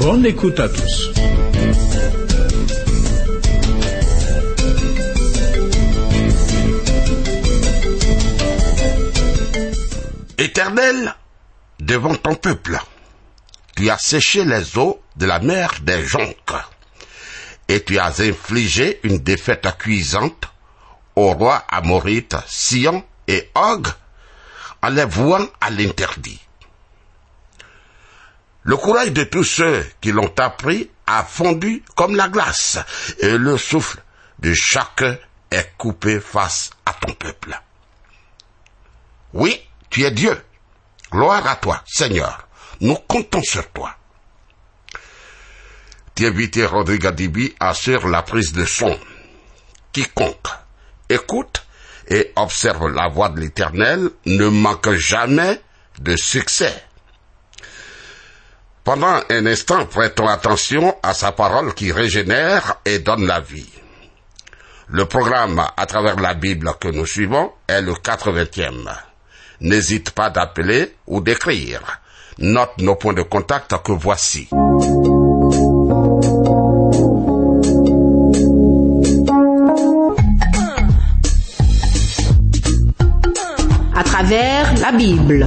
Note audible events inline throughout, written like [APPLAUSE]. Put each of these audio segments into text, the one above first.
Bonne écoute à tous. Éternel, devant ton peuple, tu as séché les eaux de la mer des jonques, et tu as infligé une défaite cuisante au roi amorite Sion et Og en les vouant à l'interdit. Le courage de tous ceux qui l'ont appris a fondu comme la glace, et le souffle de chacun est coupé face à ton peuple. Oui, tu es Dieu. Gloire à toi, Seigneur. Nous comptons sur toi. Thierry Rodriguez assure la prise de son. Quiconque écoute et observe la voix de l'Éternel ne manque jamais de succès. Pendant un instant, prêtons attention à sa parole qui régénère et donne la vie. Le programme à travers la Bible que nous suivons est le 80e. N'hésite pas d'appeler ou d'écrire. Note nos points de contact que voici. À travers la Bible.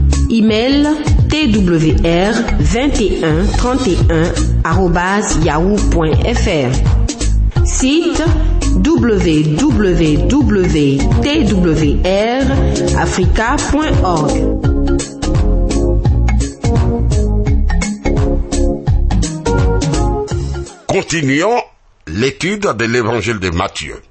Email twr 21 31 yahoo.fr. Site www.twrafrica.org. Continuons l'étude de l'évangile de Matthieu.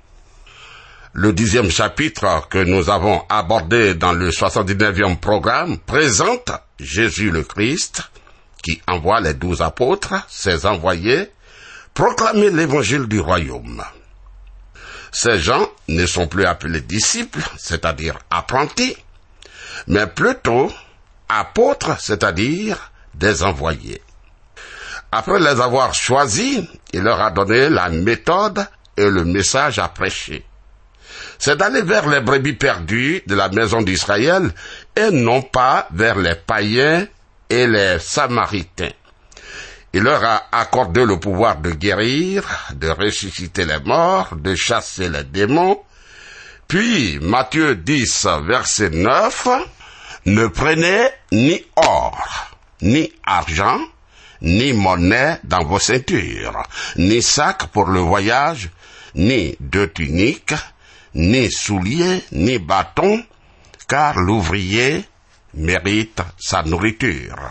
Le dixième chapitre que nous avons abordé dans le 79e programme présente Jésus le Christ qui envoie les douze apôtres, ses envoyés, proclamer l'évangile du royaume. Ces gens ne sont plus appelés disciples, c'est-à-dire apprentis, mais plutôt apôtres, c'est-à-dire des envoyés. Après les avoir choisis, il leur a donné la méthode et le message à prêcher. C'est d'aller vers les brebis perdues de la maison d'Israël et non pas vers les païens et les samaritains. Il leur a accordé le pouvoir de guérir, de ressusciter les morts, de chasser les démons. Puis, Matthieu 10, verset 9, ne prenez ni or, ni argent, ni monnaie dans vos ceintures, ni sac pour le voyage, ni deux tuniques, ni souliers, ni bâton, car l'ouvrier mérite sa nourriture.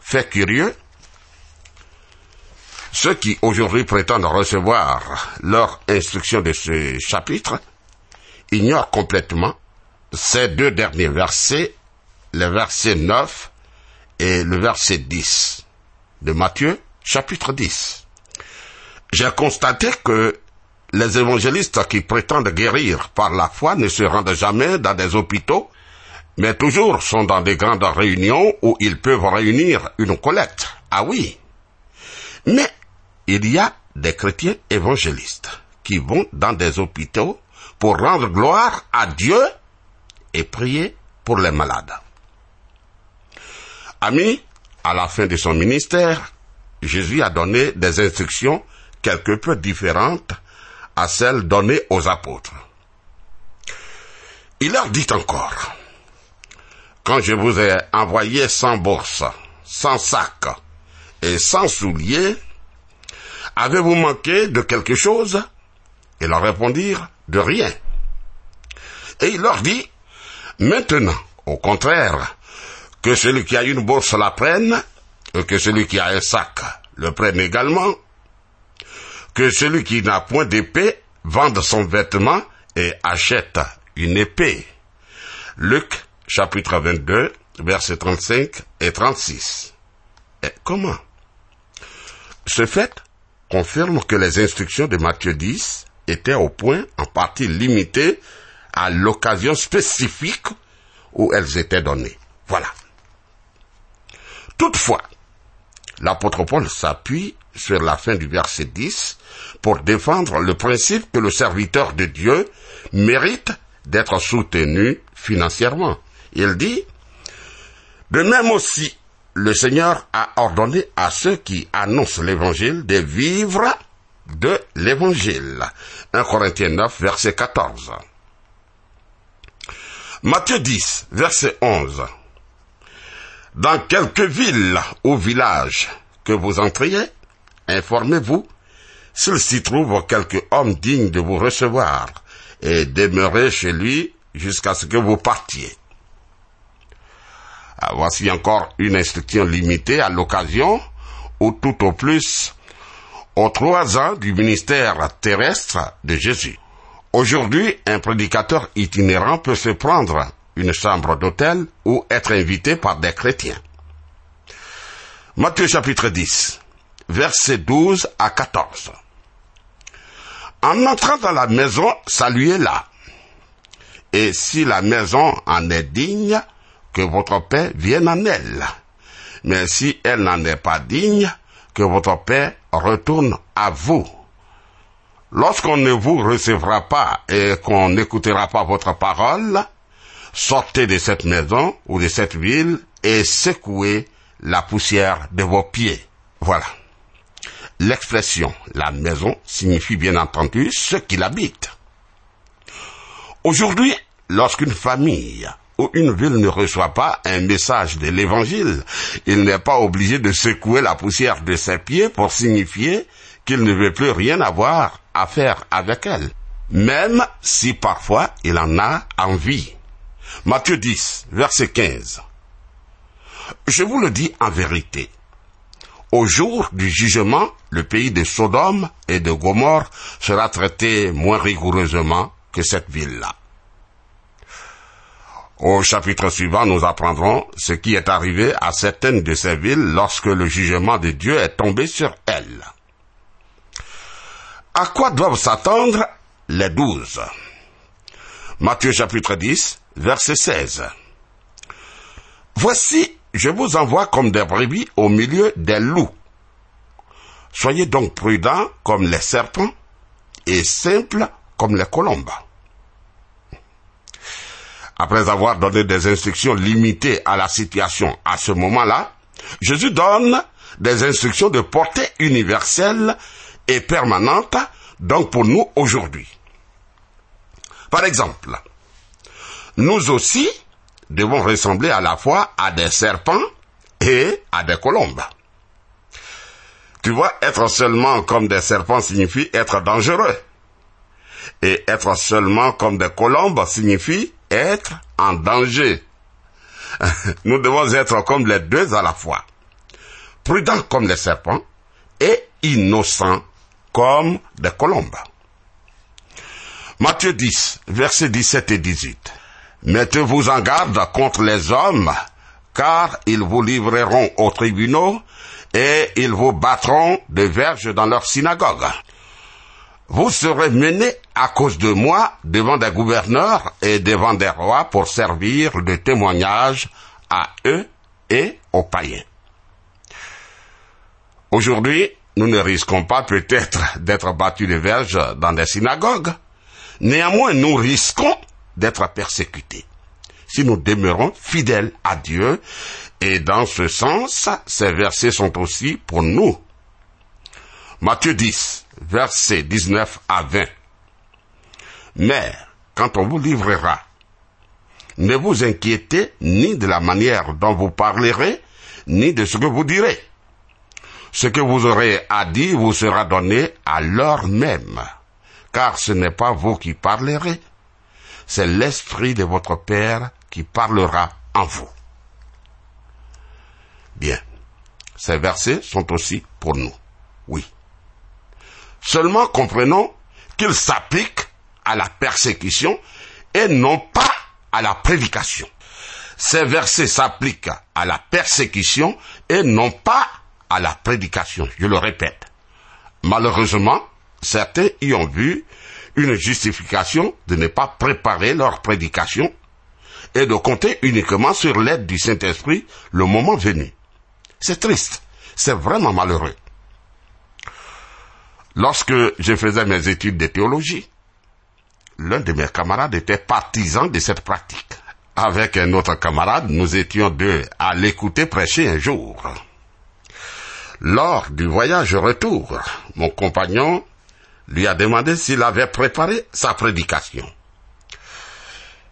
Fait curieux, ceux qui aujourd'hui prétendent recevoir leur instruction de ce chapitre ignorent complètement ces deux derniers versets, le verset 9 et le verset 10 de Matthieu chapitre 10. J'ai constaté que les évangélistes qui prétendent guérir par la foi ne se rendent jamais dans des hôpitaux, mais toujours sont dans des grandes réunions où ils peuvent réunir une collecte. Ah oui. Mais il y a des chrétiens évangélistes qui vont dans des hôpitaux pour rendre gloire à Dieu et prier pour les malades. Ami, à la fin de son ministère, Jésus a donné des instructions quelque peu différentes à celles données aux apôtres. Il leur dit encore, quand je vous ai envoyé sans bourse, sans sac et sans souliers, Avez-vous manqué de quelque chose? Ils leur répondirent, de rien. Et il leur dit, maintenant, au contraire, que celui qui a une bourse la prenne, et que celui qui a un sac le prenne également, que celui qui n'a point d'épée vende son vêtement et achète une épée. Luc chapitre 22 versets 35 et 36. Et comment? Ce fait confirme que les instructions de Matthieu 10 étaient au point en partie limitées à l'occasion spécifique où elles étaient données. Voilà. Toutefois, l'apôtre Paul s'appuie sur la fin du verset 10 pour défendre le principe que le serviteur de Dieu mérite d'être soutenu financièrement. Il dit, de même aussi, le Seigneur a ordonné à ceux qui annoncent l'évangile de vivre de l'évangile. 1 Corinthiens 9, verset 14. Matthieu 10, verset 11. Dans quelque ville ou village que vous entriez, informez-vous s'il s'y trouve quelque homme digne de vous recevoir et demeurez chez lui jusqu'à ce que vous partiez. Ah, voici encore une instruction limitée à l'occasion ou tout au plus aux trois ans du ministère terrestre de Jésus. Aujourd'hui, un prédicateur itinérant peut se prendre une chambre d'hôtel ou être invité par des chrétiens. Matthieu chapitre 10, versets 12 à 14. En entrant dans la maison, saluez-la. Et si la maison en est digne, que votre paix vienne en elle. Mais si elle n'en est pas digne, que votre paix retourne à vous. Lorsqu'on ne vous recevra pas et qu'on n'écoutera pas votre parole, sortez de cette maison ou de cette ville et secouez la poussière de vos pieds. Voilà. L'expression la maison signifie bien entendu ce qui l'habite. Aujourd'hui, lorsqu'une famille ou une ville ne reçoit pas un message de l'évangile, il n'est pas obligé de secouer la poussière de ses pieds pour signifier qu'il ne veut plus rien avoir à faire avec elle, même si parfois il en a envie. Matthieu 10, verset 15. Je vous le dis en vérité. Au jour du jugement, le pays de Sodome et de Gomorre sera traité moins rigoureusement que cette ville-là. Au chapitre suivant, nous apprendrons ce qui est arrivé à certaines de ces villes lorsque le jugement de Dieu est tombé sur elles. À quoi doivent s'attendre les douze? Matthieu chapitre 10, verset 16. Voici, je vous envoie comme des brebis au milieu des loups. Soyez donc prudents comme les serpents et simples comme les colombes. Après avoir donné des instructions limitées à la situation à ce moment-là, Jésus donne des instructions de portée universelle et permanente, donc pour nous aujourd'hui. Par exemple, nous aussi devons ressembler à la fois à des serpents et à des colombes. Tu vois, être seulement comme des serpents signifie être dangereux. Et être seulement comme des colombes signifie être en danger. [LAUGHS] Nous devons être comme les deux à la fois. Prudents comme les serpents et innocents comme des colombes. Matthieu 10, versets 17 et 18. Mettez-vous en garde contre les hommes, car ils vous livreront aux tribunaux et ils vous battront de verges dans leurs synagogues vous serez menés à cause de moi devant des gouverneurs et devant des rois pour servir de témoignage à eux et aux païens. Aujourd'hui, nous ne risquons pas peut-être d'être battus de verges dans des synagogues. Néanmoins, nous risquons d'être persécutés si nous demeurons fidèles à Dieu. Et dans ce sens, ces versets sont aussi pour nous. Matthieu 10, versets 19 à 20. Mais quand on vous livrera, ne vous inquiétez ni de la manière dont vous parlerez, ni de ce que vous direz. Ce que vous aurez à dire vous sera donné à l'heure même, car ce n'est pas vous qui parlerez, c'est l'Esprit de votre Père qui parlera en vous. Bien, ces versets sont aussi pour nous, oui. Seulement comprenons qu'ils s'appliquent à la persécution et non pas à la prédication. Ces versets s'appliquent à la persécution et non pas à la prédication, je le répète. Malheureusement, certains y ont vu une justification de ne pas préparer leur prédication et de compter uniquement sur l'aide du Saint-Esprit le moment venu. C'est triste, c'est vraiment malheureux. Lorsque je faisais mes études de théologie, l'un de mes camarades était partisan de cette pratique. Avec un autre camarade, nous étions deux à l'écouter prêcher un jour. Lors du voyage retour, mon compagnon lui a demandé s'il avait préparé sa prédication.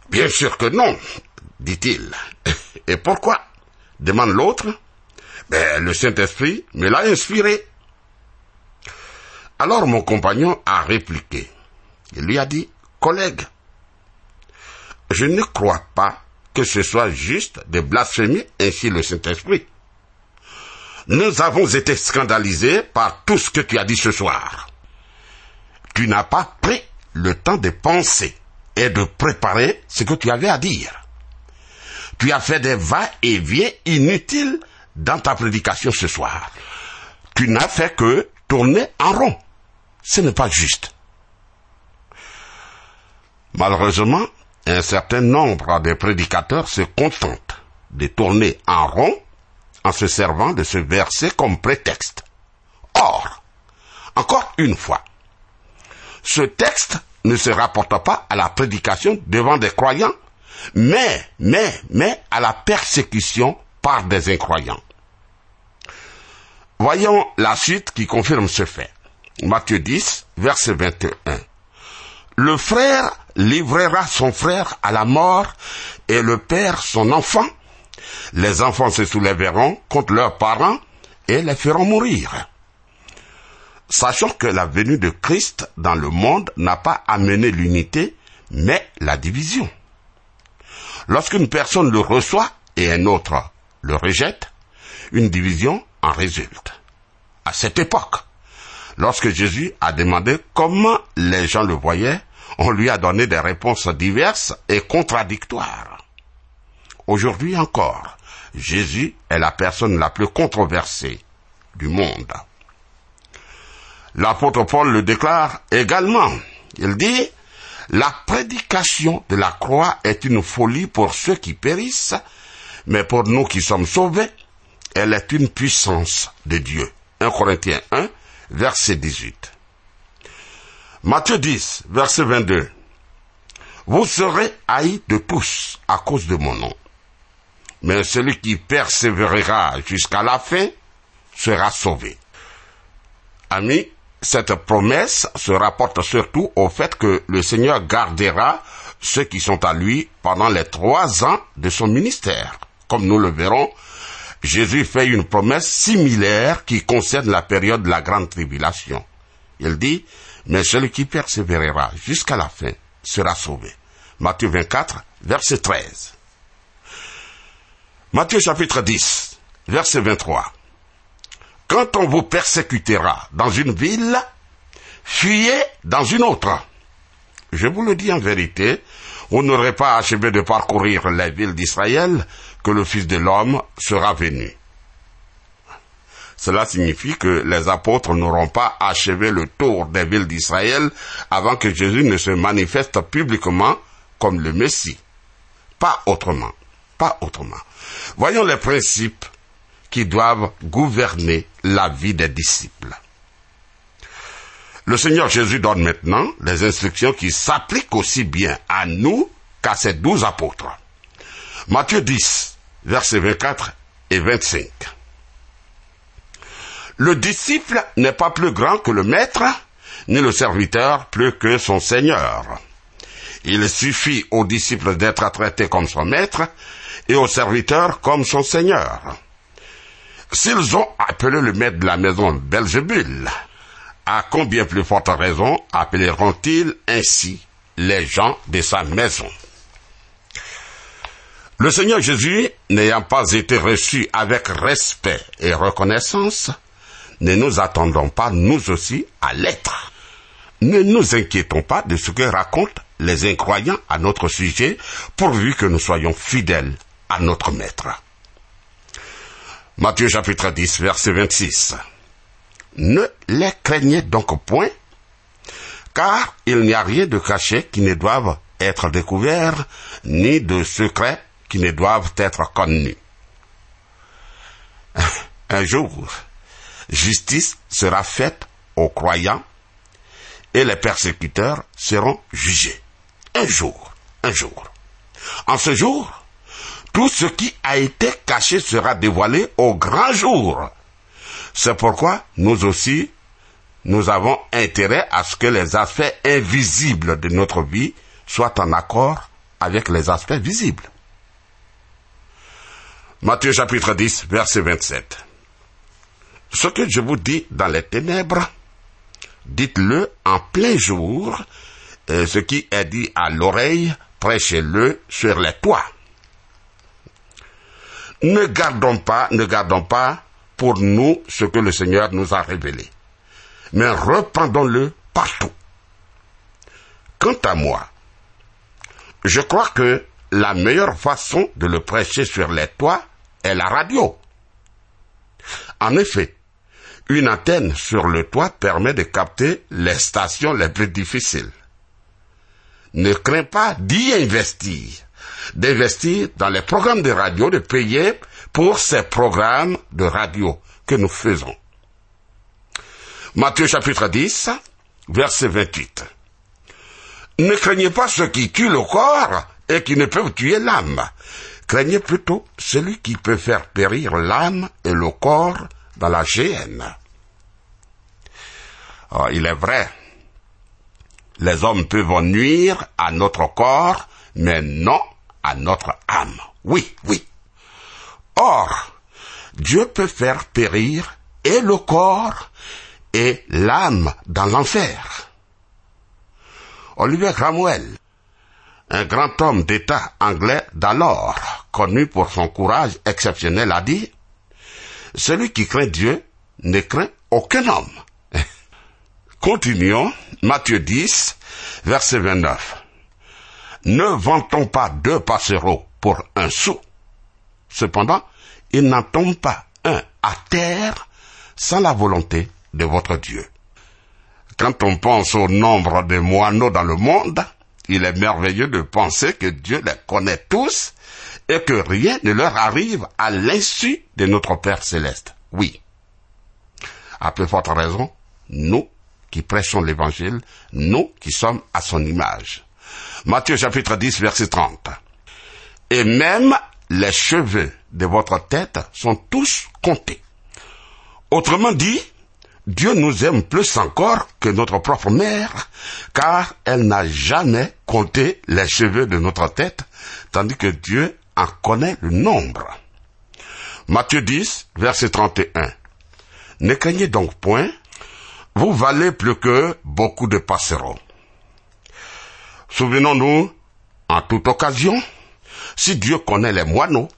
Bien sûr que non, dit-il. Et pourquoi demande l'autre. Ben, le Saint-Esprit me l'a inspiré. Alors mon compagnon a répliqué. Il lui a dit, collègue, je ne crois pas que ce soit juste de blasphémer ainsi le Saint-Esprit. Nous avons été scandalisés par tout ce que tu as dit ce soir. Tu n'as pas pris le temps de penser et de préparer ce que tu avais à dire. Tu as fait des va-et-vient inutiles dans ta prédication ce soir. Tu n'as fait que tourner en rond. Ce n'est pas juste. Malheureusement, un certain nombre de prédicateurs se contentent de tourner en rond en se servant de ce verset comme prétexte. Or, encore une fois, ce texte ne se rapporte pas à la prédication devant des croyants, mais, mais, mais à la persécution par des incroyants. Voyons la suite qui confirme ce fait. Matthieu 10, verset 21. Le frère livrera son frère à la mort et le père son enfant. Les enfants se soulèveront contre leurs parents et les feront mourir. Sachant que la venue de Christ dans le monde n'a pas amené l'unité, mais la division. Lorsqu'une personne le reçoit et un autre le rejette, une division en résulte. À cette époque, lorsque Jésus a demandé comment les gens le voyaient, on lui a donné des réponses diverses et contradictoires. Aujourd'hui encore, Jésus est la personne la plus controversée du monde. L'apôtre Paul le déclare également. Il dit, la prédication de la croix est une folie pour ceux qui périssent, mais pour nous qui sommes sauvés, elle est une puissance de Dieu. 1 Corinthiens 1, verset 18. Matthieu 10, verset 22. Vous serez haïs de tous à cause de mon nom. Mais celui qui persévérera jusqu'à la fin sera sauvé. Amis, cette promesse se rapporte surtout au fait que le Seigneur gardera ceux qui sont à lui pendant les trois ans de son ministère. Comme nous le verrons, Jésus fait une promesse similaire qui concerne la période de la grande tribulation. Il dit, mais celui qui persévérera jusqu'à la fin sera sauvé. Matthieu 24, verset 13. Matthieu chapitre 10, verset 23. Quand on vous persécutera dans une ville, fuyez dans une autre. Je vous le dis en vérité, vous n'aurez pas achevé de parcourir les villes d'Israël que le Fils de l'homme sera venu. Cela signifie que les apôtres n'auront pas achevé le tour des villes d'Israël avant que Jésus ne se manifeste publiquement comme le Messie. Pas autrement. Pas autrement. Voyons les principes qui doivent gouverner la vie des disciples. Le Seigneur Jésus donne maintenant les instructions qui s'appliquent aussi bien à nous qu'à ses douze apôtres. Matthieu 10, versets 24 et 25. Le disciple n'est pas plus grand que le maître, ni le serviteur plus que son seigneur. Il suffit au disciple d'être traité comme son maître et au serviteur comme son seigneur. S'ils ont appelé le maître de la maison Belzébul, à combien plus forte raison appelleront-ils ainsi les gens de sa maison? Le Seigneur Jésus, n'ayant pas été reçu avec respect et reconnaissance, ne nous attendons pas, nous aussi, à l'être. Ne nous inquiétons pas de ce que racontent les incroyants à notre sujet, pourvu que nous soyons fidèles à notre Maître. Matthieu chapitre 10, verset 26. Ne les craignez donc point, car il n'y a rien de caché qui ne doive être découvert, ni de secret qui ne doivent être connus. [LAUGHS] Un jour, justice sera faite aux croyants et les persécuteurs seront jugés. Un jour, un jour. En ce jour, tout ce qui a été caché sera dévoilé au grand jour. C'est pourquoi nous aussi, nous avons intérêt à ce que les aspects invisibles de notre vie soient en accord avec les aspects visibles. Matthieu chapitre 10, verset 27. Ce que je vous dis dans les ténèbres, dites-le en plein jour, et ce qui est dit à l'oreille, prêchez-le sur les toits. Ne gardons pas, ne gardons pas pour nous ce que le Seigneur nous a révélé, mais rependons-le partout. Quant à moi, je crois que la meilleure façon de le prêcher sur les toits est la radio. En effet, une antenne sur le toit permet de capter les stations les plus difficiles. Ne crains pas d'y investir, d'investir dans les programmes de radio, de payer pour ces programmes de radio que nous faisons. Matthieu chapitre 10, verset 28. Ne craignez pas ceux qui tuent le corps et qui ne peuvent tuer l'âme. Craignez plutôt celui qui peut faire périr l'âme et le corps dans la géhenne. Oh, il est vrai, les hommes peuvent nuire à notre corps, mais non à notre âme. Oui, oui. Or, Dieu peut faire périr et le corps et l'âme dans l'enfer. Olivier Cromwell, un grand homme d'État anglais d'alors, connu pour son courage exceptionnel, a dit, Celui qui craint Dieu ne craint aucun homme. Continuons, Matthieu 10, verset 29. Ne vantons pas deux passereaux pour un sou. Cependant, il n'en tombe pas un à terre sans la volonté de votre Dieu. Quand on pense au nombre de moineaux dans le monde, il est merveilleux de penser que Dieu les connaît tous et que rien ne leur arrive à l'insu de notre Père céleste. Oui. À plus forte raison, nous qui prêchons l'évangile, nous qui sommes à son image. Matthieu chapitre 10 verset 30. Et même les cheveux de votre tête sont tous comptés. Autrement dit, Dieu nous aime plus encore que notre propre mère, car elle n'a jamais compté les cheveux de notre tête, tandis que Dieu en connaît le nombre. Matthieu 10, verset 31. Ne craignez donc point, vous valez plus que beaucoup de passereaux. Souvenons-nous, en toute occasion, si Dieu connaît les moineaux,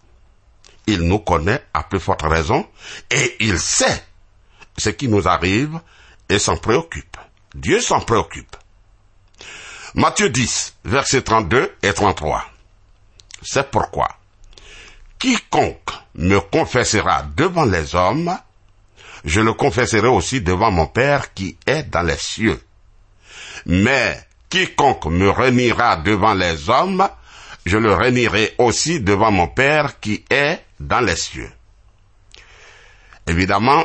il nous connaît à plus forte raison et il sait ce qui nous arrive et s'en préoccupe. Dieu s'en préoccupe. Matthieu 10, versets 32 et 33. C'est pourquoi quiconque me confessera devant les hommes, je le confesserai aussi devant mon Père qui est dans les cieux. Mais quiconque me reniera devant les hommes, je le renierai aussi devant mon Père qui est dans les cieux. Évidemment,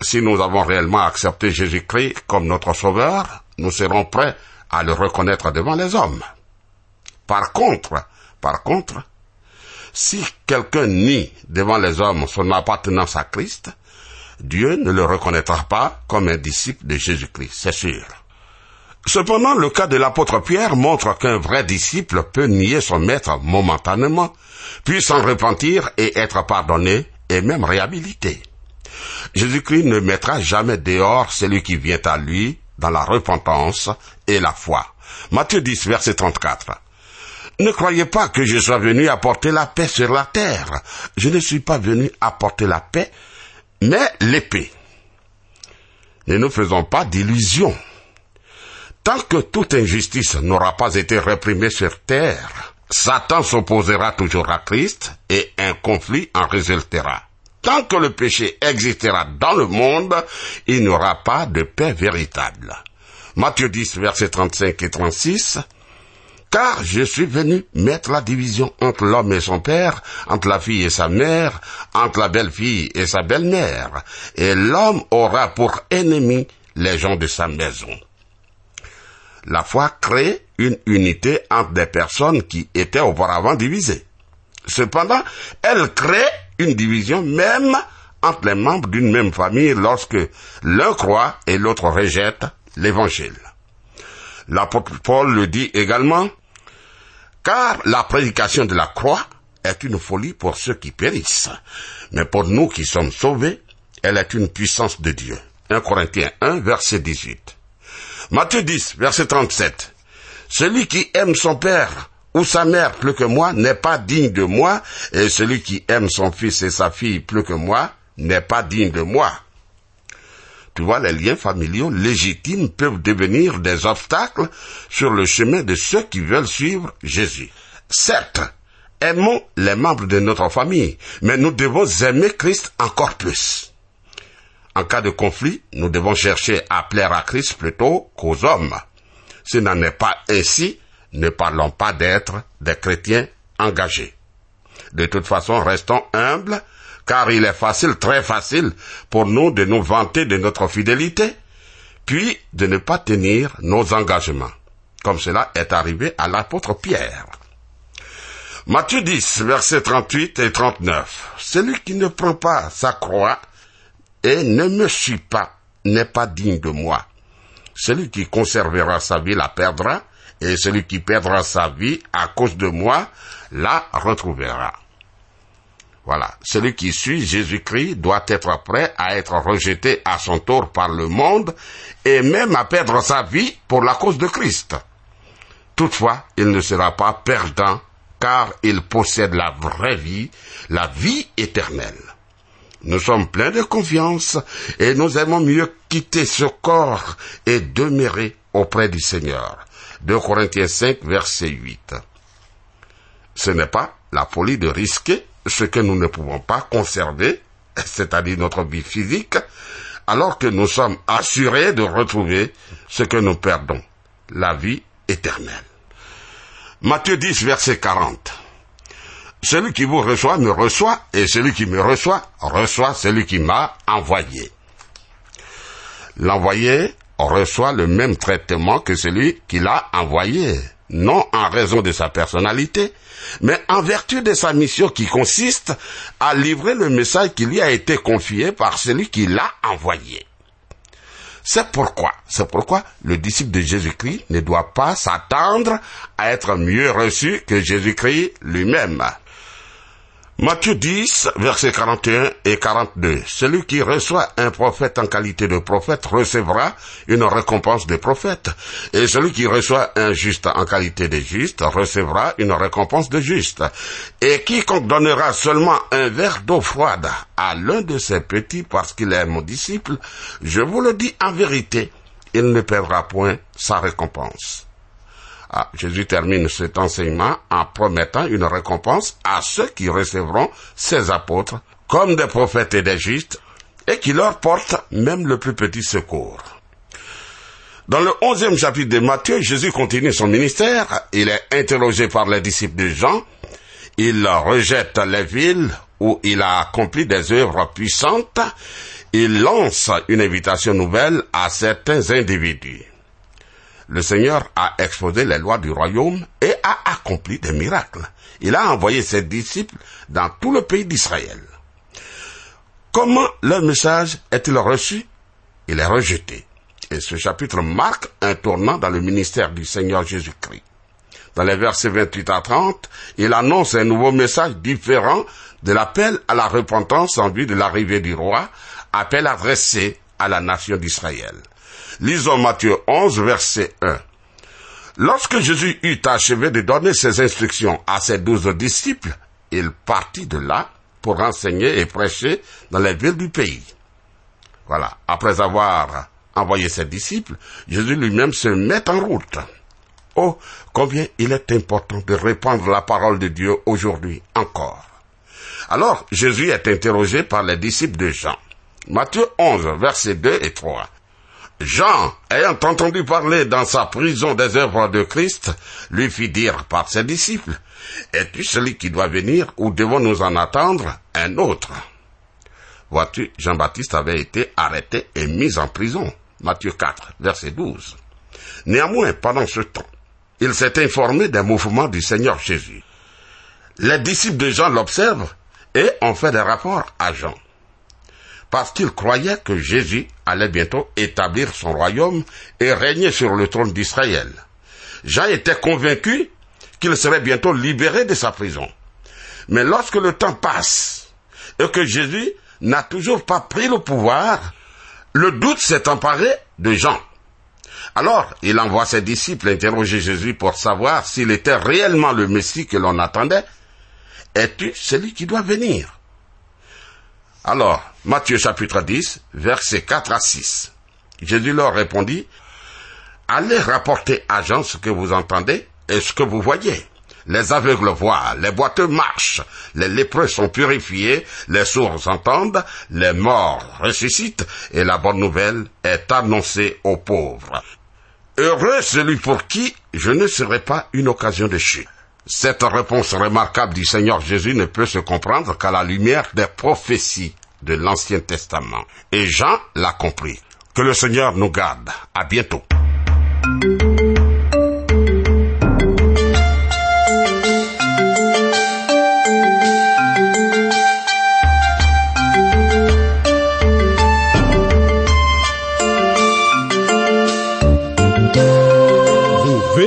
si nous avons réellement accepté Jésus-Christ comme notre Sauveur, nous serons prêts à le reconnaître devant les hommes. Par contre, par contre, si quelqu'un nie devant les hommes son appartenance à Christ, Dieu ne le reconnaîtra pas comme un disciple de Jésus-Christ, c'est sûr. Cependant, le cas de l'apôtre Pierre montre qu'un vrai disciple peut nier son maître momentanément, puis s'en repentir et être pardonné et même réhabilité. Jésus-Christ ne mettra jamais dehors celui qui vient à lui dans la repentance et la foi. Matthieu 10, verset 34. Ne croyez pas que je sois venu apporter la paix sur la terre. Je ne suis pas venu apporter la paix, mais l'épée. Ne nous faisons pas d'illusions. Tant que toute injustice n'aura pas été réprimée sur terre, Satan s'opposera toujours à Christ et un conflit en résultera. Tant que le péché existera dans le monde, il n'y aura pas de paix véritable. Matthieu 10, versets 35 et 36. Car je suis venu mettre la division entre l'homme et son père, entre la fille et sa mère, entre la belle-fille et sa belle-mère, et l'homme aura pour ennemi les gens de sa maison. La foi crée une unité entre des personnes qui étaient auparavant divisées. Cependant, elle crée une division même entre les membres d'une même famille lorsque l'un croit et l'autre rejette l'évangile. L'apôtre Paul le dit également, car la prédication de la croix est une folie pour ceux qui périssent, mais pour nous qui sommes sauvés, elle est une puissance de Dieu. 1 Corinthiens 1, verset 18. Matthieu 10, verset 37. Celui qui aime son père ou sa mère plus que moi n'est pas digne de moi, et celui qui aime son fils et sa fille plus que moi n'est pas digne de moi. Tu vois, les liens familiaux légitimes peuvent devenir des obstacles sur le chemin de ceux qui veulent suivre Jésus. Certes, aimons les membres de notre famille, mais nous devons aimer Christ encore plus. En cas de conflit, nous devons chercher à plaire à Christ plutôt qu'aux hommes. Ce n'en est pas ainsi, ne parlons pas d'être des chrétiens engagés. De toute façon, restons humbles, car il est facile, très facile, pour nous de nous vanter de notre fidélité, puis de ne pas tenir nos engagements, comme cela est arrivé à l'apôtre Pierre. Matthieu 10, versets 38 et 39. Celui qui ne prend pas sa croix et ne me suit pas n'est pas digne de moi. Celui qui conservera sa vie la perdra, et celui qui perdra sa vie à cause de moi la retrouvera. Voilà. Celui qui suit Jésus-Christ doit être prêt à être rejeté à son tour par le monde et même à perdre sa vie pour la cause de Christ. Toutefois, il ne sera pas perdant car il possède la vraie vie, la vie éternelle. Nous sommes pleins de confiance et nous aimons mieux quitter ce corps et demeurer auprès du Seigneur. 2 Corinthiens 5, verset 8. Ce n'est pas la folie de risquer ce que nous ne pouvons pas conserver, [LAUGHS] c'est-à-dire notre vie physique, alors que nous sommes assurés de retrouver ce que nous perdons, la vie éternelle. Matthieu 10, verset 40. Celui qui vous reçoit me reçoit, et celui qui me reçoit reçoit celui qui m'a envoyé. L'envoyé reçoit le même traitement que celui qui l'a envoyé, non en raison de sa personnalité, mais en vertu de sa mission qui consiste à livrer le message qui lui a été confié par celui qui l'a envoyé. C'est pourquoi, c'est pourquoi le disciple de Jésus-Christ ne doit pas s'attendre à être mieux reçu que Jésus-Christ lui-même. Matthieu 10, versets 41 et 42. Celui qui reçoit un prophète en qualité de prophète recevra une récompense de prophète. Et celui qui reçoit un juste en qualité de juste recevra une récompense de juste. Et quiconque donnera seulement un verre d'eau froide à l'un de ses petits parce qu'il est mon disciple, je vous le dis en vérité, il ne perdra point sa récompense. Ah, Jésus termine cet enseignement en promettant une récompense à ceux qui recevront ses apôtres comme des prophètes et des justes et qui leur portent même le plus petit secours. Dans le onzième chapitre de Matthieu, Jésus continue son ministère. Il est interrogé par les disciples de Jean. Il rejette les villes où il a accompli des œuvres puissantes. Il lance une invitation nouvelle à certains individus le Seigneur a exposé les lois du royaume et a accompli des miracles. Il a envoyé ses disciples dans tout le pays d'Israël. Comment leur message est-il reçu? Il est rejeté. Et ce chapitre marque un tournant dans le ministère du Seigneur Jésus-Christ. Dans les versets 28 à 30, il annonce un nouveau message différent de l'appel à la repentance en vue de l'arrivée du roi, appel adressé à la nation d'Israël. Lisons Matthieu 11, verset 1. Lorsque Jésus eut achevé de donner ses instructions à ses douze disciples, il partit de là pour enseigner et prêcher dans les villes du pays. Voilà. Après avoir envoyé ses disciples, Jésus lui-même se met en route. Oh, combien il est important de répandre la parole de Dieu aujourd'hui encore. Alors, Jésus est interrogé par les disciples de Jean. Matthieu 11, versets 2 et 3. Jean, ayant entendu parler dans sa prison des œuvres de Christ, lui fit dire par ses disciples, Es-tu celui qui doit venir ou devons-nous en attendre un autre? Vois-tu, Jean-Baptiste avait été arrêté et mis en prison. Matthieu 4, verset 12. Néanmoins, pendant ce temps, il s'est informé des mouvements du Seigneur Jésus. Les disciples de Jean l'observent et ont fait des rapports à Jean. Parce qu'ils croyaient que Jésus allait bientôt établir son royaume et régner sur le trône d'Israël. Jean était convaincu qu'il serait bientôt libéré de sa prison. Mais lorsque le temps passe et que Jésus n'a toujours pas pris le pouvoir, le doute s'est emparé de Jean. Alors, il envoie ses disciples interroger Jésus pour savoir s'il était réellement le Messie que l'on attendait. Es-tu celui qui doit venir? Alors, Matthieu chapitre 10, versets 4 à 6. Jésus leur répondit, Allez rapporter à Jean ce que vous entendez et ce que vous voyez. Les aveugles voient, les boiteux marchent, les lépreux sont purifiés, les sourds entendent, les morts ressuscitent, et la bonne nouvelle est annoncée aux pauvres. Heureux celui pour qui je ne serai pas une occasion de chute. Cette réponse remarquable du Seigneur Jésus ne peut se comprendre qu'à la lumière des prophéties de l'Ancien Testament. Et Jean l'a compris. Que le Seigneur nous garde. À bientôt.